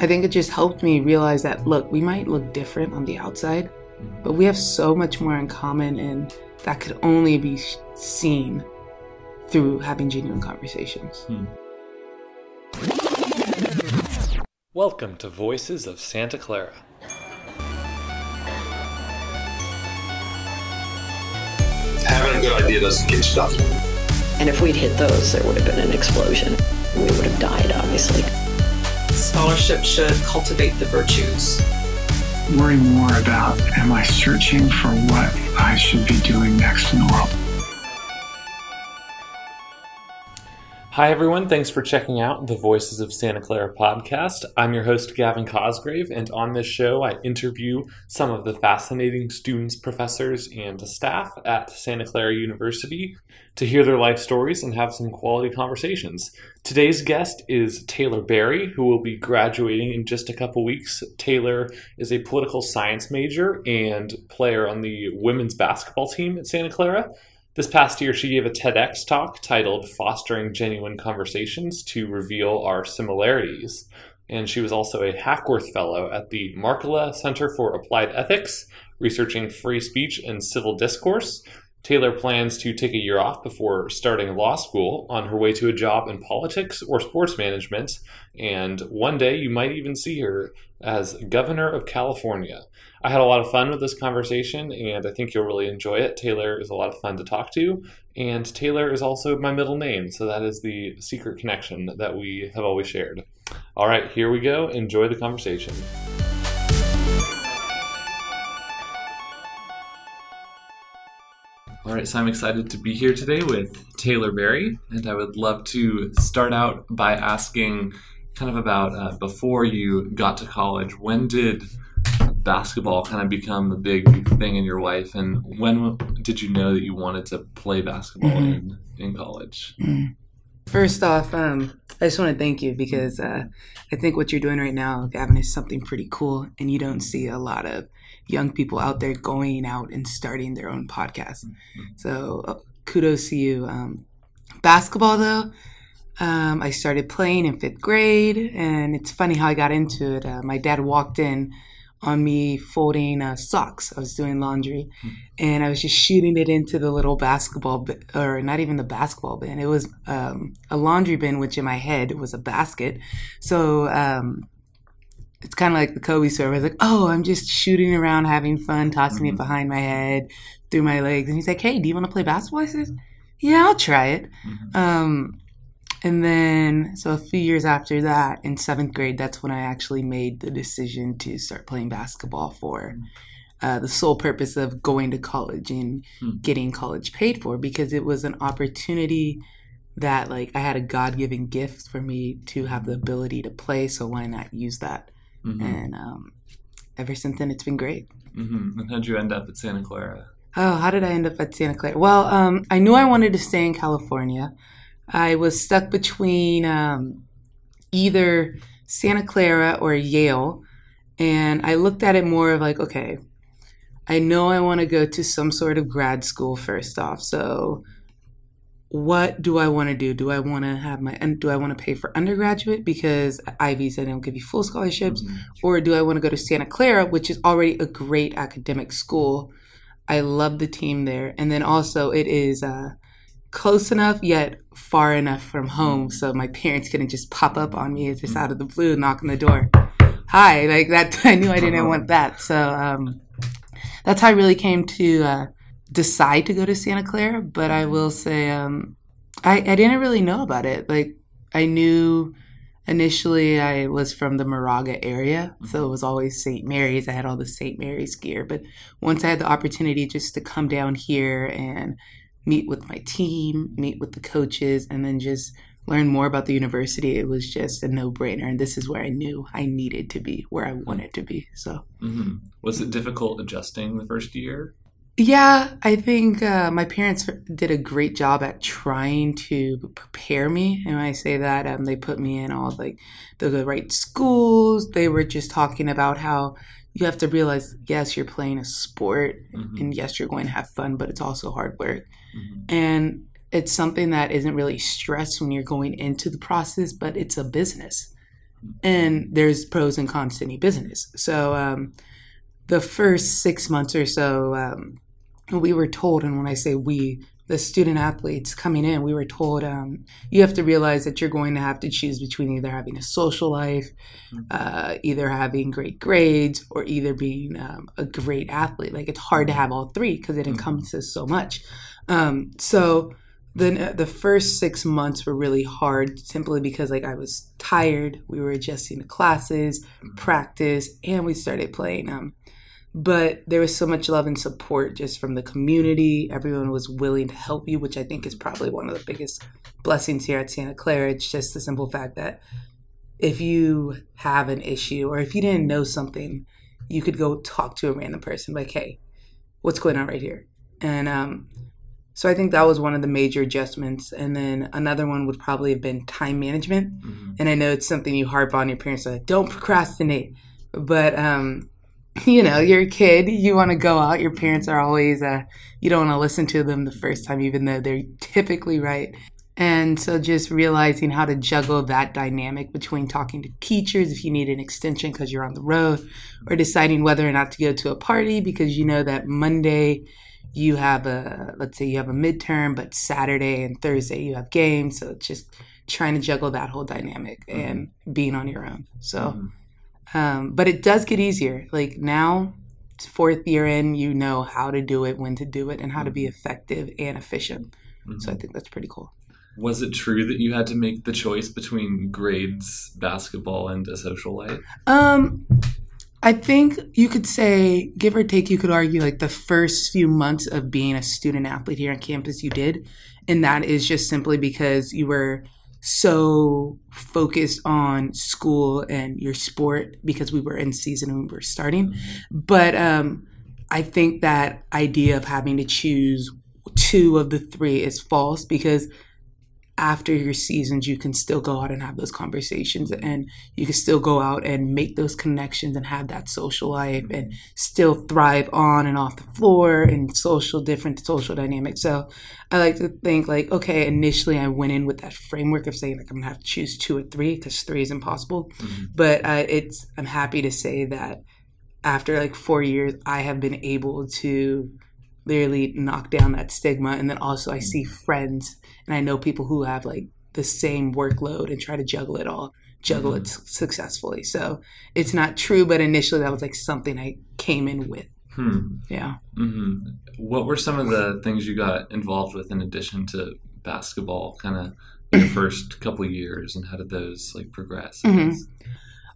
I think it just helped me realize that look, we might look different on the outside, but we have so much more in common, and that could only be seen through having genuine conversations. Hmm. Welcome to Voices of Santa Clara. Having a good idea doesn't get you stuff. And if we'd hit those, there would have been an explosion. We would have died, obviously. Scholarship should cultivate the virtues. Worry more about am I searching for what I should be doing next in the world? Hi, everyone. Thanks for checking out the Voices of Santa Clara podcast. I'm your host, Gavin Cosgrave, and on this show, I interview some of the fascinating students, professors, and staff at Santa Clara University to hear their life stories and have some quality conversations. Today's guest is Taylor Berry, who will be graduating in just a couple weeks. Taylor is a political science major and player on the women's basketball team at Santa Clara. This past year, she gave a TEDx talk titled Fostering Genuine Conversations to Reveal Our Similarities. And she was also a Hackworth Fellow at the Markkula Center for Applied Ethics, researching free speech and civil discourse. Taylor plans to take a year off before starting law school on her way to a job in politics or sports management, and one day you might even see her as governor of California. I had a lot of fun with this conversation, and I think you'll really enjoy it. Taylor is a lot of fun to talk to, and Taylor is also my middle name, so that is the secret connection that we have always shared. All right, here we go. Enjoy the conversation. All right, so I'm excited to be here today with Taylor Berry, and I would love to start out by asking kind of about uh, before you got to college, when did basketball kind of become a big thing in your life, and when did you know that you wanted to play basketball mm-hmm. in, in college? Mm-hmm. First off, um, I just want to thank you because uh, I think what you're doing right now, Gavin, is something pretty cool, and you don't see a lot of young people out there going out and starting their own podcast. Mm-hmm. So uh, kudos to you. Um, basketball, though, um, I started playing in fifth grade, and it's funny how I got into it. Uh, my dad walked in on me folding uh, socks. I was doing laundry, mm-hmm. and I was just shooting it into the little basketball, bin, or not even the basketball bin. It was um, a laundry bin, which in my head was a basket. So um, it's kind of like the Kobe story. I was like, oh, I'm just shooting around, having fun, tossing mm-hmm. it behind my head, through my legs. And he's like, hey, do you want to play basketball? I said, yeah, I'll try it. Mm-hmm. Um, and then, so a few years after that, in seventh grade, that's when I actually made the decision to start playing basketball for mm-hmm. uh, the sole purpose of going to college and mm-hmm. getting college paid for because it was an opportunity that, like, I had a God given gift for me to have the ability to play. So why not use that? Mm-hmm. And um, ever since then, it's been great. Mm-hmm. And how'd you end up at Santa Clara? Oh, how did I end up at Santa Clara? Well, um, I knew I wanted to stay in California. I was stuck between um, either Santa Clara or Yale. And I looked at it more of like, okay, I know I want to go to some sort of grad school first off. So what do I want to do? Do I want to have my and do I want to pay for undergraduate because Ivy said they don't give you full scholarships, mm-hmm. or do I want to go to Santa Clara, which is already a great academic school? I love the team there, and then also it is uh, close enough yet far enough from home, so my parents couldn't just pop up on me just out of the blue, knock on the door. Hi, like that. I knew I didn't want that, so um, that's how I really came to. Uh, decide to go to Santa Clara, but I will say um, I, I didn't really know about it. Like I knew initially I was from the Moraga area, so it was always St. Mary's. I had all the St. Mary's gear, but once I had the opportunity just to come down here and meet with my team, meet with the coaches, and then just learn more about the university, it was just a no brainer. And this is where I knew I needed to be, where I wanted to be. So, mm-hmm. was it difficult adjusting the first year? Yeah, I think uh, my parents did a great job at trying to prepare me. And when I say that, um, they put me in all like the, the right schools. They were just talking about how you have to realize, yes, you're playing a sport, mm-hmm. and yes, you're going to have fun, but it's also hard work. Mm-hmm. And it's something that isn't really stressed when you're going into the process, but it's a business. and there's pros and cons to any business. So um, the first six months or so, um, we were told, and when I say we, the student athletes coming in, we were told um, you have to realize that you're going to have to choose between either having a social life, uh, either having great grades, or either being um, a great athlete. Like it's hard to have all three because it encompasses so much. Um, so the the first six months were really hard simply because like I was tired. We were adjusting to classes, practice, and we started playing. Um, but there was so much love and support just from the community. Everyone was willing to help you, which I think is probably one of the biggest blessings here at Santa Clara. It's just the simple fact that if you have an issue or if you didn't know something, you could go talk to a random person like, "Hey, what's going on right here?" And um, so I think that was one of the major adjustments. And then another one would probably have been time management. And I know it's something you harp on. Your parents are like, "Don't procrastinate," but um, you know, you're a kid, you want to go out. Your parents are always, uh, you don't want to listen to them the first time, even though they're typically right. And so just realizing how to juggle that dynamic between talking to teachers if you need an extension because you're on the road, or deciding whether or not to go to a party because you know that Monday you have a, let's say you have a midterm, but Saturday and Thursday you have games. So it's just trying to juggle that whole dynamic and being on your own. So. Um, but it does get easier. Like now, fourth year in, you know how to do it, when to do it, and how to be effective and efficient. So I think that's pretty cool. Was it true that you had to make the choice between grades, basketball, and a social life? Um, I think you could say, give or take, you could argue like the first few months of being a student athlete here on campus, you did. And that is just simply because you were so focused on school and your sport because we were in season and we were starting. But um, I think that idea of having to choose two of the three is false because after your seasons, you can still go out and have those conversations and you can still go out and make those connections and have that social life and still thrive on and off the floor and social, different social dynamics. So I like to think like, okay, initially I went in with that framework of saying like, I'm gonna have to choose two or three because three is impossible. But uh, it's, I'm happy to say that after like four years, I have been able to literally knock down that stigma. And then also I see friends and I know people who have like the same workload and try to juggle it all, juggle it successfully. So it's not true, but initially that was like something I came in with. Hmm. Yeah. hmm What were some of the things you got involved with in addition to basketball? Kind of your first couple of years, and how did those like progress? Mhm.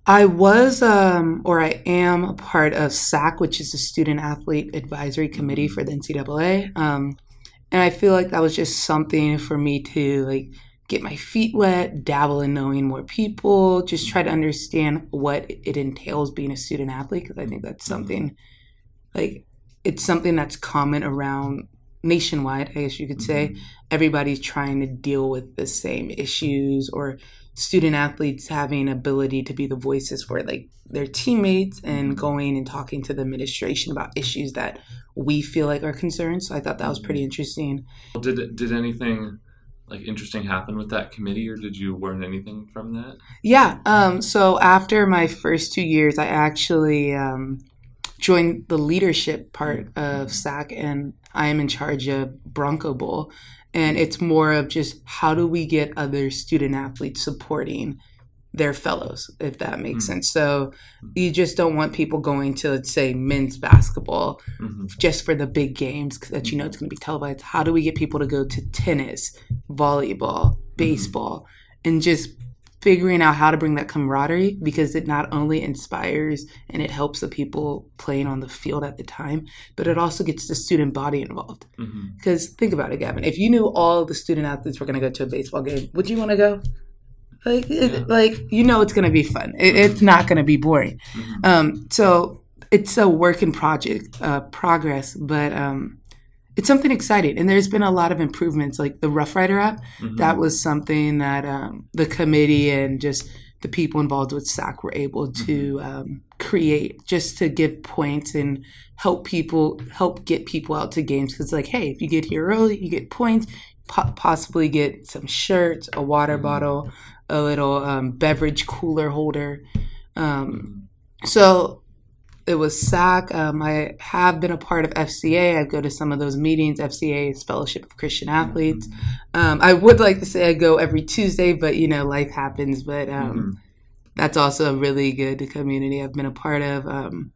I was, um, or I am a part of SAC, which is the Student Athlete Advisory Committee for the NCAA. Um, and I feel like that was just something for me to like get my feet wet, dabble in knowing more people, just try to understand what it entails being a student athlete. Because I think that's something like it's something that's common around nationwide, I guess you could say. Everybody's trying to deal with the same issues or student athletes having ability to be the voices for like their teammates and going and talking to the administration about issues that we feel like are concerns. So I thought that was pretty interesting. Did did anything like interesting happen with that committee, or did you learn anything from that? Yeah. Um, so after my first two years, I actually um, joined the leadership part of SAC, and I am in charge of Bronco Bowl. And it's more of just how do we get other student athletes supporting their fellows, if that makes mm. sense. So mm. you just don't want people going to, let's say, men's basketball Mhm. just for the big games that you mm-hmm. know it's going to be televised. How do we get people to go to tennis, volleyball, mm-hmm. baseball, and just figuring out how to bring that camaraderie because it not only inspires and it helps the people playing on the field at the time, but it also gets the student body involved. Because think about it, Gavin. If you knew all the student athletes were going to go to a baseball game, would you want to go? Like, it, like you know, it's going to be fun. It, it's not going to be boring. Um, so it's a work in project uh, progress, but um, it's something exciting. And there's been a lot of improvements, like the Rough Rider app. That was something that um, the committee and just the people involved with SAC were able to um, create just to give points and help people help get people out to games because like hey if you get here early you get points po- possibly get some shirts a water bottle a little um, beverage cooler holder. Um, so it was SAC. Um, I have been a part of FCA. I go to some of those meetings. FCA is Fellowship of Christian Athletes. Um, I would like to say I go every Tuesday, but you know, life happens. But um, Mm-hmm. that's also a really good community I've been a part of. Um,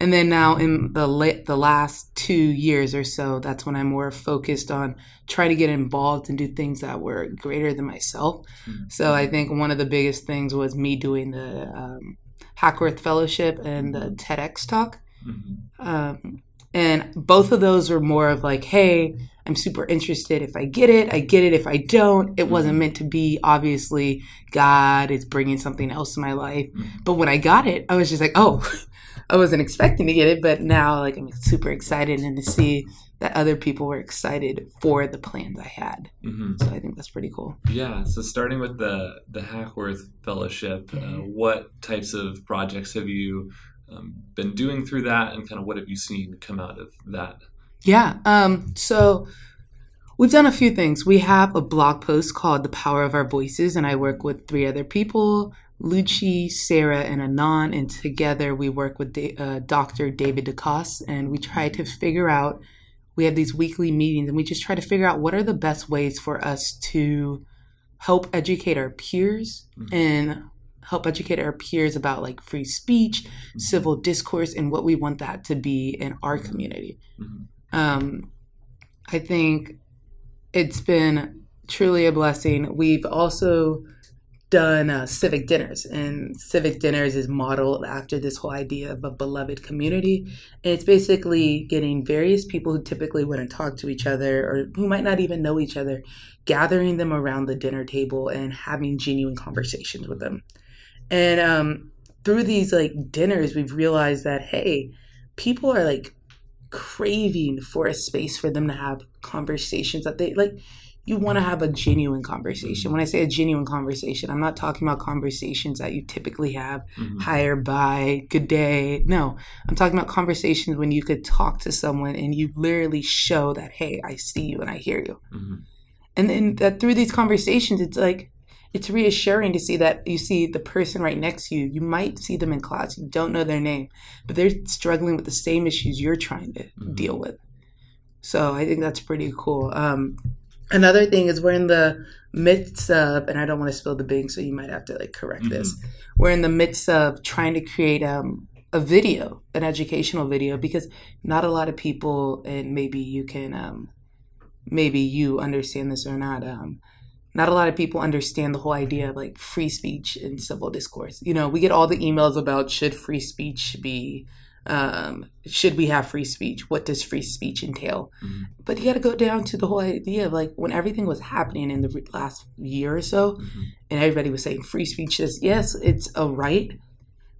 and then now in the la- the last two years or so, that's when I'm more focused on trying to get involved and do things that were greater than myself. So I think one of the biggest things was me doing the um, Hackworth Fellowship and the mm-hmm. TEDx talk. Mm-hmm. Um, and both of those were more of like, hey, I'm super interested. If I get it, I get it. If I don't, it wasn't mm-hmm. meant to be. Obviously, God is bringing something else to my life. But when I got it, I was just like, oh, I wasn't expecting to get it. But now, like, I'm super excited and to see that other people were excited for the plans I had. hmm So I think that's pretty cool. Yeah. So starting with the the Hackworth Fellowship, uh, Mm-hmm. what types of projects have you um, been doing through that, and kind of what have you seen come out of that? Yeah. Um, so we've done a few things. We have a blog post called The Power of Our Voices, and I work with three other people Lucci, Sarah, and Anon. And together we work with da- uh, Dr. David DeCosse, and we try to figure out. We have these weekly meetings, and we just try to figure out what are the best ways for us to help educate our peers and help educate our peers about like free speech, civil discourse, and what we want that to be in our community. Um, I think it's been truly a blessing. We've also done uh, civic dinners, and civic dinners is modeled after this whole idea of a beloved community. And it's basically getting various people who typically wouldn't talk to each other or who might not even know each other, gathering them around the dinner table and having genuine conversations with them. And um, through these like dinners, we've realized that hey, people are like craving for a space for them to have conversations that they like you want to mm-hmm. have a genuine conversation. Mm-hmm. When i say a genuine conversation i'm not talking about conversations that you typically have mm-hmm. higher by good day. No i'm talking about conversations when you could talk to someone and you literally show that hey i see you and i hear you. And then that through these conversations it's like it's reassuring to see that you see the person right next to you. You might see them in class. You don't know their name but they're struggling with the same issues you're trying to deal with. So i think that's pretty cool. Um, another thing is we're in the midst of and i don't want to spill the beans so you might have to like correct this we're in the midst of trying to create um, a video an educational video because not a lot of people and maybe you can um, maybe you understand this or not um, not a lot of people understand the whole idea of like free speech and civil discourse. You know, we get all the emails about should free speech be, um, should we have free speech? What does free speech entail? Mm-hmm. But you got to go down to the whole idea of like when everything was happening in the last year or so, mm-hmm. and everybody was saying free speech is yes, it's a right.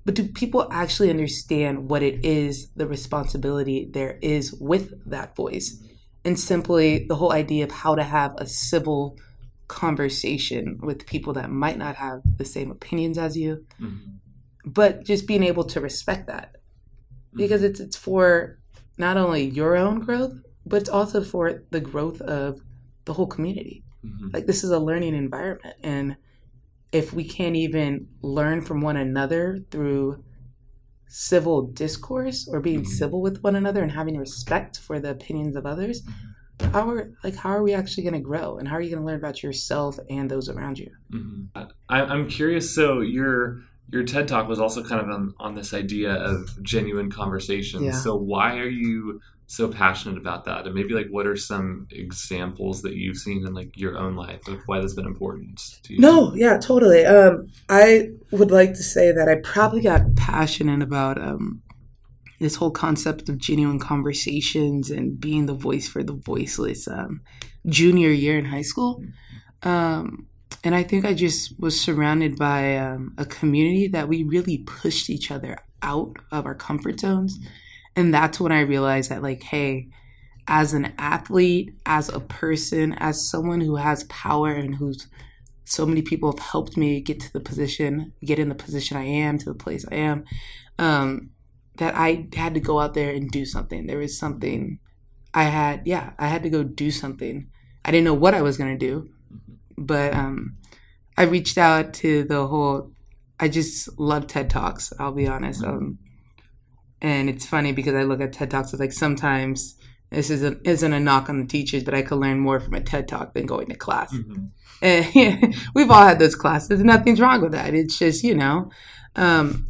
But do people actually understand what it is, the responsibility there is with that voice? And simply the whole idea of how to have a civil conversation with people that might not have the same opinions as you, mm-hmm. but just being able to respect that because mm-hmm. it's it's for not only your own growth, but it's also for the growth of the whole community. Mm-hmm. Like this is a learning environment, and if we can't even learn from one another through civil discourse or being mm-hmm. civil with one another and having respect for the opinions of others, how are like how are we actually going to grow and how are you going to learn about yourself and those around you? I, I'm curious. So your your TED talk was also kind of on, on this idea of genuine conversations. Yeah. So why are you so passionate about that? And maybe like what are some examples that you've seen in like your own life of why that's been important to you? No, yeah, totally. Um, I would like to say that I probably got passionate about um, this whole concept of genuine conversations and being the voice for the voiceless um, junior year in high school. Um, and I think I just was surrounded by um, a community that we really pushed each other out of our comfort zones. And that's when I realized that, like, hey, as an athlete, as a person, as someone who has power and who's so many people have helped me get to the position, get in the position I am, to the place I am, um, that I had to go out there and do something. There was something I had, yeah, I had to go do something. I didn't know what I was going to do, but um, I reached out to the whole. I just love TED Talks. I'll be honest. Um, and it's funny because I look at TED Talks as like sometimes this isn't isn't a knock on the teachers, but I could learn more from a TED Talk than going to class. Mhm. And yeah, we've all had those classes. Nothing's wrong with that. It's just you know. Um,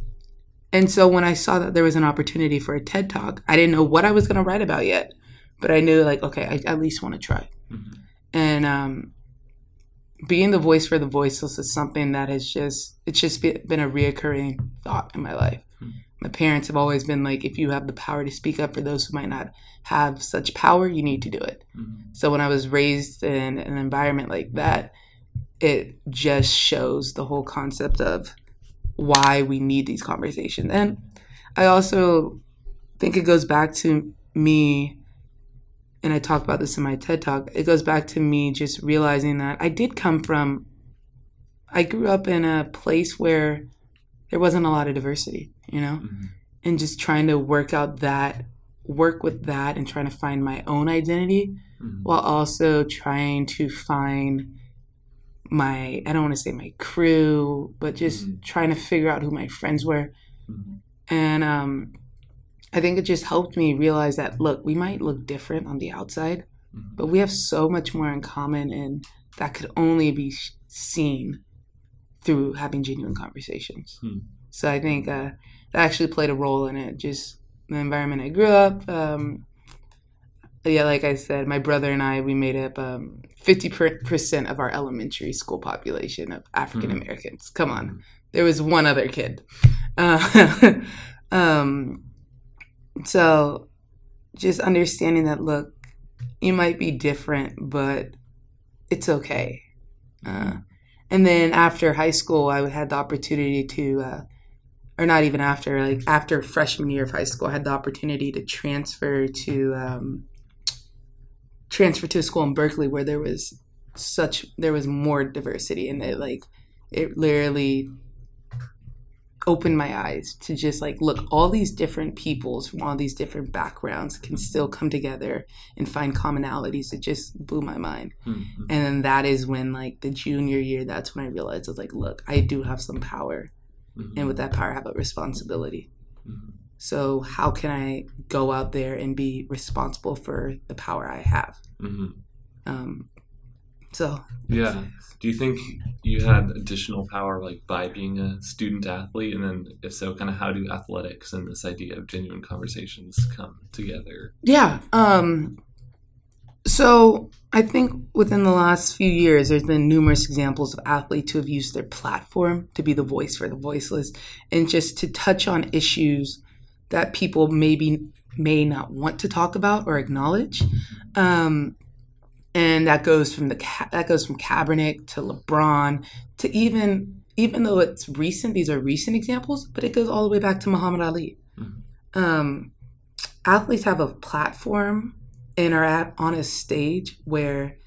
and so when I saw that there was an opportunity for a TED Talk, I didn't know what I was going to write about yet, but I knew like okay, I at least want to try. Mhm. And um, being the voice for the voiceless is something that has just it's just been a reoccurring thought in my life. My parents have always been like, if you have the power to speak up for those who might not have such power, you need to do it. Mhm. So when I was raised in an environment like that, it just shows the whole concept of why we need these conversations. And I also think it goes back to me, and I talk about this in my TED talk, it goes back to me just realizing that I did come from, I grew up in a place where there wasn't a lot of diversity, you know? Mhm. And just trying to work out that, work with that, and trying to find my own identity Mhm. while also trying to find my I don't want to say my crew, but just Mhm. trying to figure out who my friends were. Mhm. And um I think it just helped me realize that look, we might look different on the outside, Mhm. but we have so much more in common and that could only be seen through having genuine conversations. Hmm. So I think uh, that actually played a role in it. Just the environment I grew up. Um, yeah, like I said, my brother and I, we made up um, 50% of our elementary school population of African Americans. Come on. There was one other kid. Uh, um, so just understanding that, look, you might be different, but it's okay. Uh, and then after high school, I had the opportunity to, uh, or not even after, like after freshman year of high school, I had the opportunity to transfer to um, transfer to a school in Berkeley where there was such there was more diversity, and it like it literally opened my eyes to just like look all these different peoples from all these different backgrounds can still come together and find commonalities it just blew my mind Mhm. and then that is when like the junior year that's when i realized i was like look i do have some power Mhm. and with that power i have a responsibility Mhm. so how can i go out there and be responsible for the power i have Mhm. um so Yeah. Do you think you had additional power like by being a student athlete? And then if so, kind of how do athletics and this idea of genuine conversations come together? Yeah. Um, so I think within the last few years, there's been numerous examples of athletes who have used their platform to be the voice for the voiceless and just to touch on issues that people maybe may not want to talk about or acknowledge. Um, and that goes from the that goes from Kaepernick to LeBron to even even though it's recent, these are recent examples, but it goes all the way back to Muhammad Ali. Um, athletes have a platform and are at on a stage where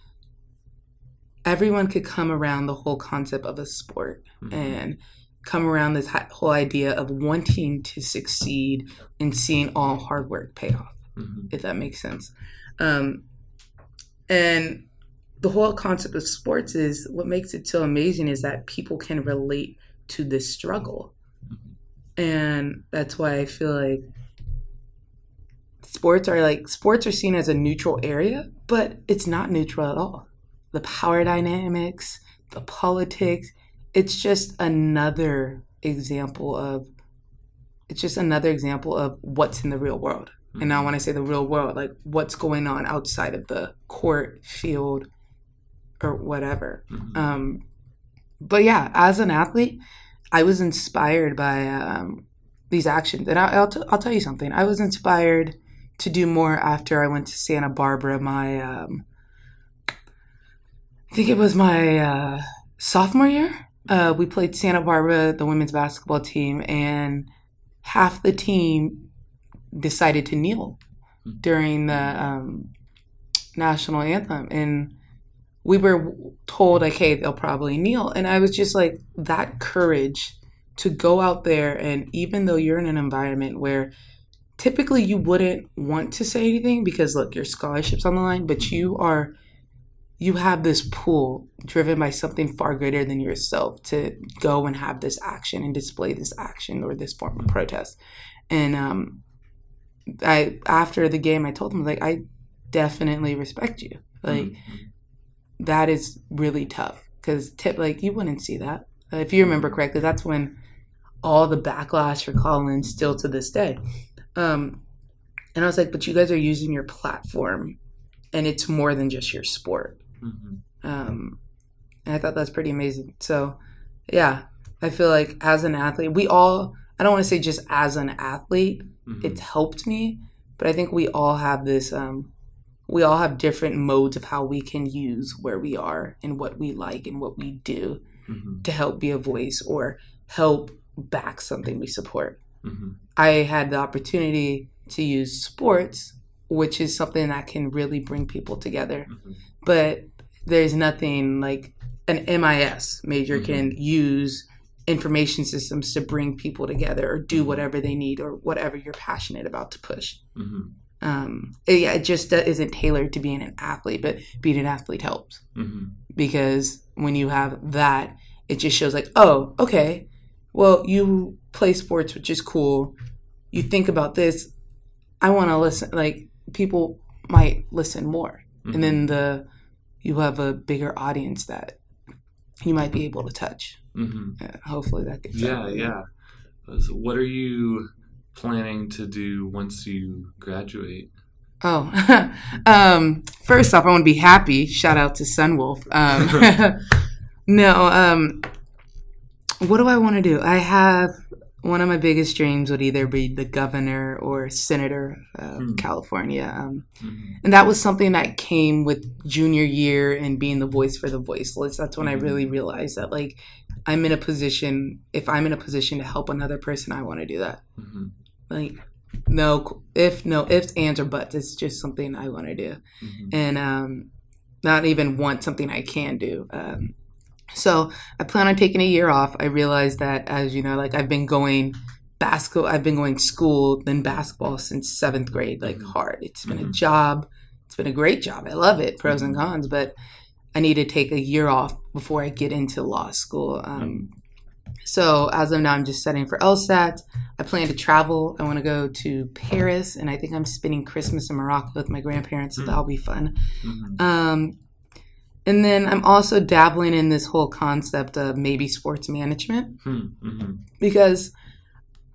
everyone could come around the whole concept of a sport and come around this whole idea of wanting to succeed and seeing all hard work pay off Mhm. if that makes sense um, and the whole concept of sports is what makes it so amazing is that people can relate to this struggle. And that's why i feel like sports are like sports are seen as a neutral area but it's not neutral at all. The power dynamics the politics it's just another example of it's just another example of what's in the real world and now when i say the real world like what's going on outside of the court field or whatever. Um but yeah as an athlete i was inspired by um these actions. And I, I'll, t- I'll tell you something. I was inspired to do more after i went to santa barbara my um i think it was my uh sophomore year. Uh we played santa barbara the women's basketball team and half the team decided to kneel during the um, national anthem. And we were told like hey they'll probably kneel. And i was just like that courage to go out there and even though you're in an environment where typically you wouldn't want to say anything because look your scholarship's on the line but you are you have this pull driven by something far greater than yourself to go and have this action and display this action or this form of protest. And um, I after the game, I told him like I definitely respect you. Like that is really tough because tip like you wouldn't see that Uh, if you remember correctly. That's when all the backlash for Colin's still to this day. Um, and I was like, but you guys are using your platform, and it's more than just your sport. Mhm. Um, and I thought that's pretty amazing. So, yeah, I feel like as an athlete, we all, I don't want to say just as an athlete, Mhm. it's helped me, but I think we all have this, um, we all have different modes of how we can use where we are and what we like and what we do Mhm. to help be a voice or help back something we support. Mhm. I had the opportunity to use sports, which is something that can really bring people together. Mhm. But there's nothing like an MIS major can use information systems to bring people together or do whatever they need or whatever you're passionate about to push. Mhm. Um, it, yeah, it just isn't tailored to being an athlete, but being an athlete helps Mhm. because when you have that, it just shows like, oh, okay, well, you play sports, which is cool. You think about this. I want to listen. Like people might listen more, and then the you have a bigger audience that you might be able to touch. Mhm. Uh, hopefully that gets Yeah, yeah. So what are you planning to do once you graduate? Oh, um, first off, I want to be happy. Shout out to Sunwolf. Um, no, um, what do I want to do? I have one of my biggest dreams would either be the governor or senator of Hmm. California. Um, Mhm. and that was something that came with junior year and being the voice for the voiceless. That's when I Mhm. really realized that, like, I'm in a position, if I'm in a position to help another person, I want to do that. Mhm. like no if no ifs ands or buts it's just something i want to do. Mhm. and um not even want something i can do um so i plan on taking a year off. I realized that as you know like i've been going basketball i've been going school then basketball since seventh grade like hard. It's been a Mhm. job it's been a great job. I love it pros and cons but i need to take a year off before i get into law school um so as of now, I'm just studying for LSAT. I plan to travel. I want to go to Paris, and I think I'm spending Christmas in Morocco with my grandparents. So Hmm. that'll be fun. Mhm. Um, and then I'm also dabbling in this whole concept of maybe sports management Hmm. Mhm. because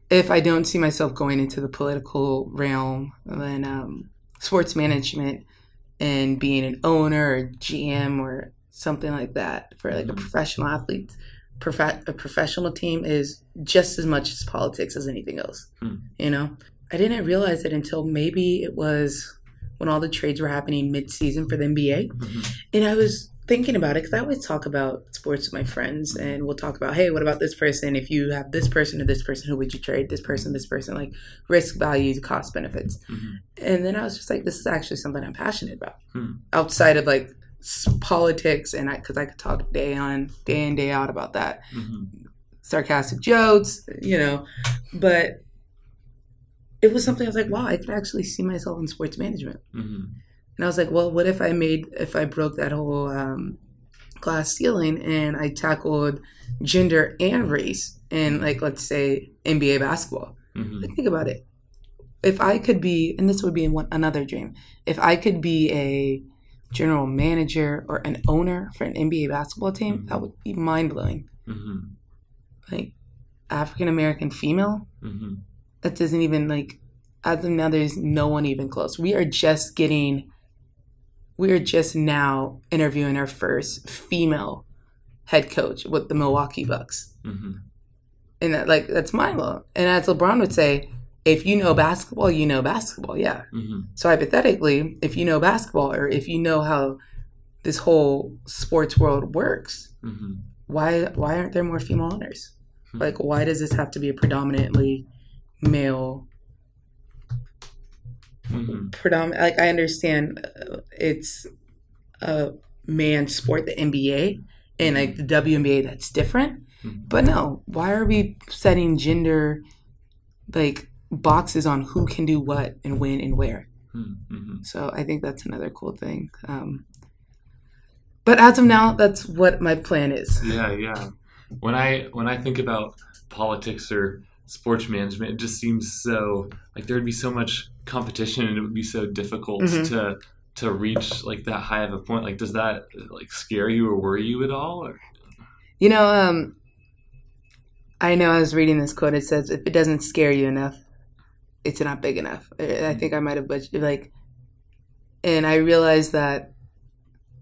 if I don't see myself going into the political realm, then um, sports management and being an owner or GM or something like that for like a Mhm. professional athlete, prof- a professional team is just as much as politics as anything else. Hmm. You know, I didn't realize it until maybe it was when all the trades were happening mid-season for the NBA, Mhm. and I was thinking about it because I always talk about sports with my friends, and we'll talk about, hey, what about this person? If you have this person or this person, who would you trade? This person, this person, like risk, value, cost, benefits. Mhm. And then I was just like, this is actually something I'm passionate about Hmm. outside of like politics, and I because I could talk day on, day in, day out about that Mhm. sarcastic jokes, you know, but it was something I was like, wow, I could actually see myself in sports management. And I was like, well, what if I made, if I broke that whole um, glass ceiling and I tackled gender and race in, like, let's say NBA basketball? Mhm. Like, think about it. If I could be, and this would be one, another dream, if I could be a general manager or an owner for an NBA basketball team, that would be mind blowing. Mhm. Like, African American female, Mhm. that doesn't even like as of now there's no one even close we are just getting we are just now interviewing our first female head coach with the milwaukee bucks Mhm. and that like that's mind blowing and as lebron would say if you know basketball you know basketball yeah Mhm. so hypothetically if you know basketball or if you know how this whole sports world works Mhm. why why aren't there more female owners Hmm. like why does this have to be a predominantly male Mhm. predominant like i understand uh, it's a man sport the nba and like the WNBA that's different Mhm. but no why are we setting gender like boxes on who can do what and when and where Mhm. Mhm. so i think that's another cool thing um but as of now, that's what my plan is. Yeah, yeah. When I when I think about politics or sports management, it just seems so like there'd be so much competition and it would be so difficult Mhm. to to reach like that high of a point. Like, does that like scare you or worry you at all? Or You know, um, I know I was reading this quote. It says, "If it doesn't scare you enough, it's not big enough." I I think I might have butchered like, and I realized that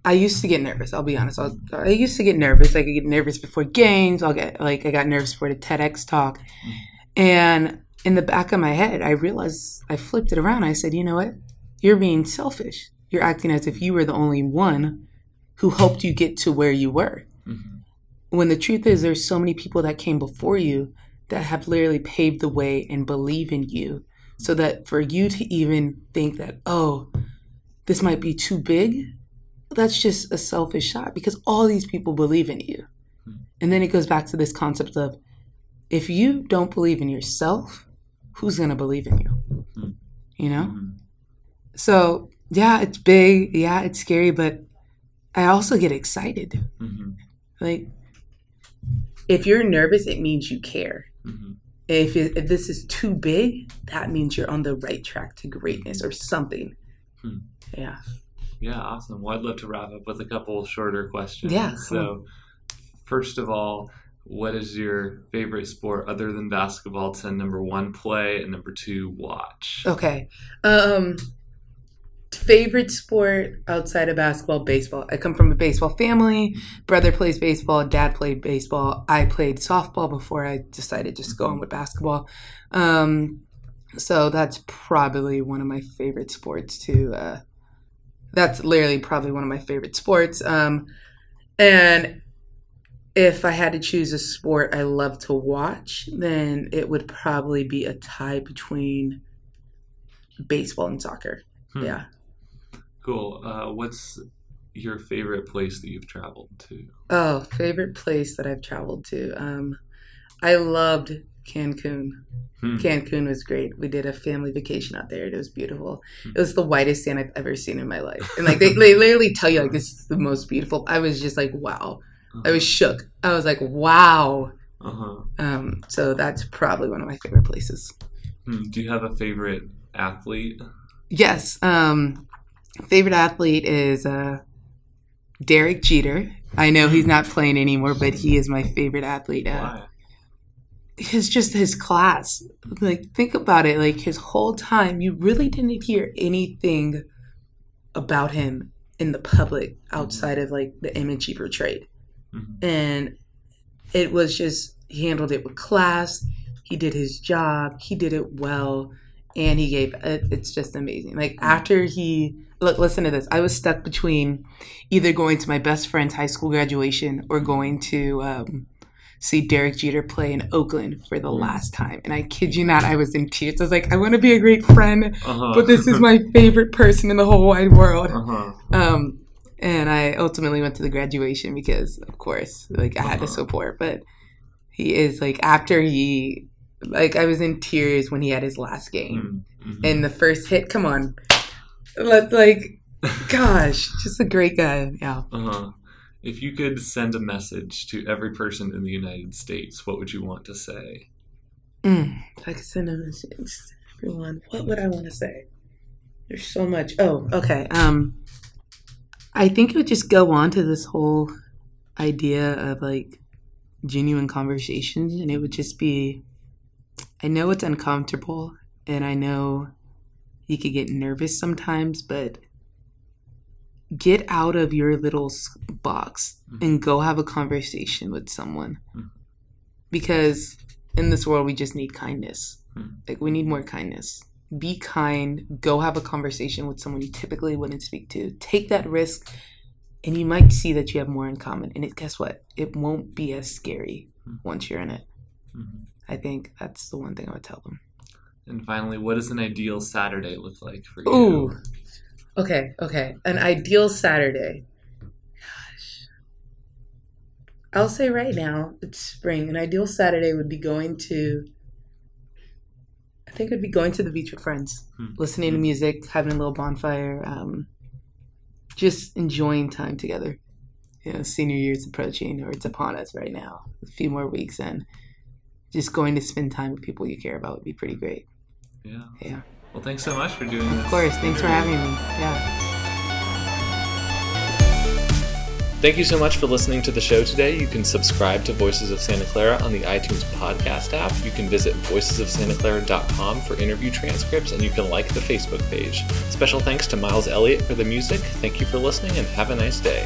I used to get nervous. I'll be honest. I'll, I used to get nervous. Like I get nervous before games. I'll get like I got nervous for the TEDx talk, and in the back of my head, I realized I flipped it around. I said, "You know what? You're being selfish. You're acting as if you were the only one who helped you get to where you were." Mm-hmm. when the truth is there's so many people that came before you that have literally paved the way and believe in you so that for you to even think that oh this might be too big that's just a selfish shot because all these people believe in you hmm. and then it goes back to this concept of if you don't believe in yourself who's going to believe in you you know so yeah it's big yeah it's scary but i also get excited mm-hmm. like, if you're nervous, it means you care. Mhm. If, it, if this is too big, that means you're on the right track to greatness or something. Hmm. Yeah. Yeah, awesome. Well, I'd love to wrap up with a couple shorter questions. Yeah, So, first of all, what is your favorite sport other than basketball to number one play and number two watch? Okay. Um, favorite sport outside of basketball, baseball. I come from a baseball family. Brother plays baseball. Dad played baseball. I played softball before I decided just to go on with basketball. Um, so that's probably one of my favorite sports to. Uh, that's literally probably one of my favorite sports. Um, and if I had to choose a sport I love to watch, then it would probably be a tie between baseball and soccer. Hmm. Yeah. Cool. Uh, what's your favorite place that you've traveled to? Oh, favorite place that I've traveled to. Um, I loved Cancun. Hmm. Cancun was great. We did a family vacation out there. It was beautiful. It was the whitest sand I've ever seen in my life. And like they, they literally tell you like this is the most beautiful. I was just like wow. I was shook. I was like wow. Uh-huh. Um, so that's probably one of my favorite places. Hmm. Do you have a favorite athlete? Yes. Um, favorite athlete is uh, Derek Jeter. I know he's not playing anymore, but he is my favorite athlete. Uh, Why? his just his class. Like think about it. Like his whole time, you really didn't hear anything about him in the public outside of like the image he portrayed, Mhm. and it was just he handled it with class. He did his job. He did it well, and he gave. It, it's just amazing. Like after he look, listen to this. I was stuck between either going to my best friend's high school graduation or going to. Um, see Derek Jeter play in Oakland for the last time. And I kid you not, I was in tears. I was like, I want to be a great friend, Uh-huh. but this is my favorite person in the whole wide world. uh-huh. Um, and I ultimately went to the graduation because, of course, like I had to Uh-huh. support. But he is like after he, like I was in tears when he had his last game Mhm. and the first hit. Come on, Let- like, gosh, just a great guy. Yeah. Uh-huh. If you could send a message to every person in the United States, what would you want to say? Mm, if I could send a message to everyone, what would I want to say? There's so much. Oh, okay. Um, I think it would just go on to this whole idea of like genuine conversations, and it would just be. I know it's uncomfortable, and I know you could get nervous sometimes, but get out of your little box mm-hmm. and go have a conversation with someone. Mm-hmm. Because in this world we just need kindness. Mm-hmm. Like we need more kindness be kind go have a conversation with someone you typically wouldn't speak to take that risk and you might see that you have more in common and it, guess what it won't be as scary once you're in it Mhm. i think that's the one thing i would tell them And finally, what does an ideal Saturday look like for you? Ooh. Okay, okay. An ideal Saturday. Gosh. I'll say right now, it's spring. An ideal Saturday would be going to I think it would be going to the beach with friends, Hmm. listening to music, having a little bonfire, um, just enjoying time together. you know, senior year's approaching or it's upon us right now. A few more weeks and just going to spend time with people you care about would be pretty great. Yeah. Yeah. Well, thanks so much for doing this. Of course. Thanks for having me. Yeah. Thank you so much for listening to the show today. You can subscribe to Voices of Santa Clara on the iTunes podcast app. You can visit voicesofsantaclara.com for interview transcripts, and you can like the Facebook page. Special thanks to Miles Elliott for the music. Thank you for listening, and have a nice day.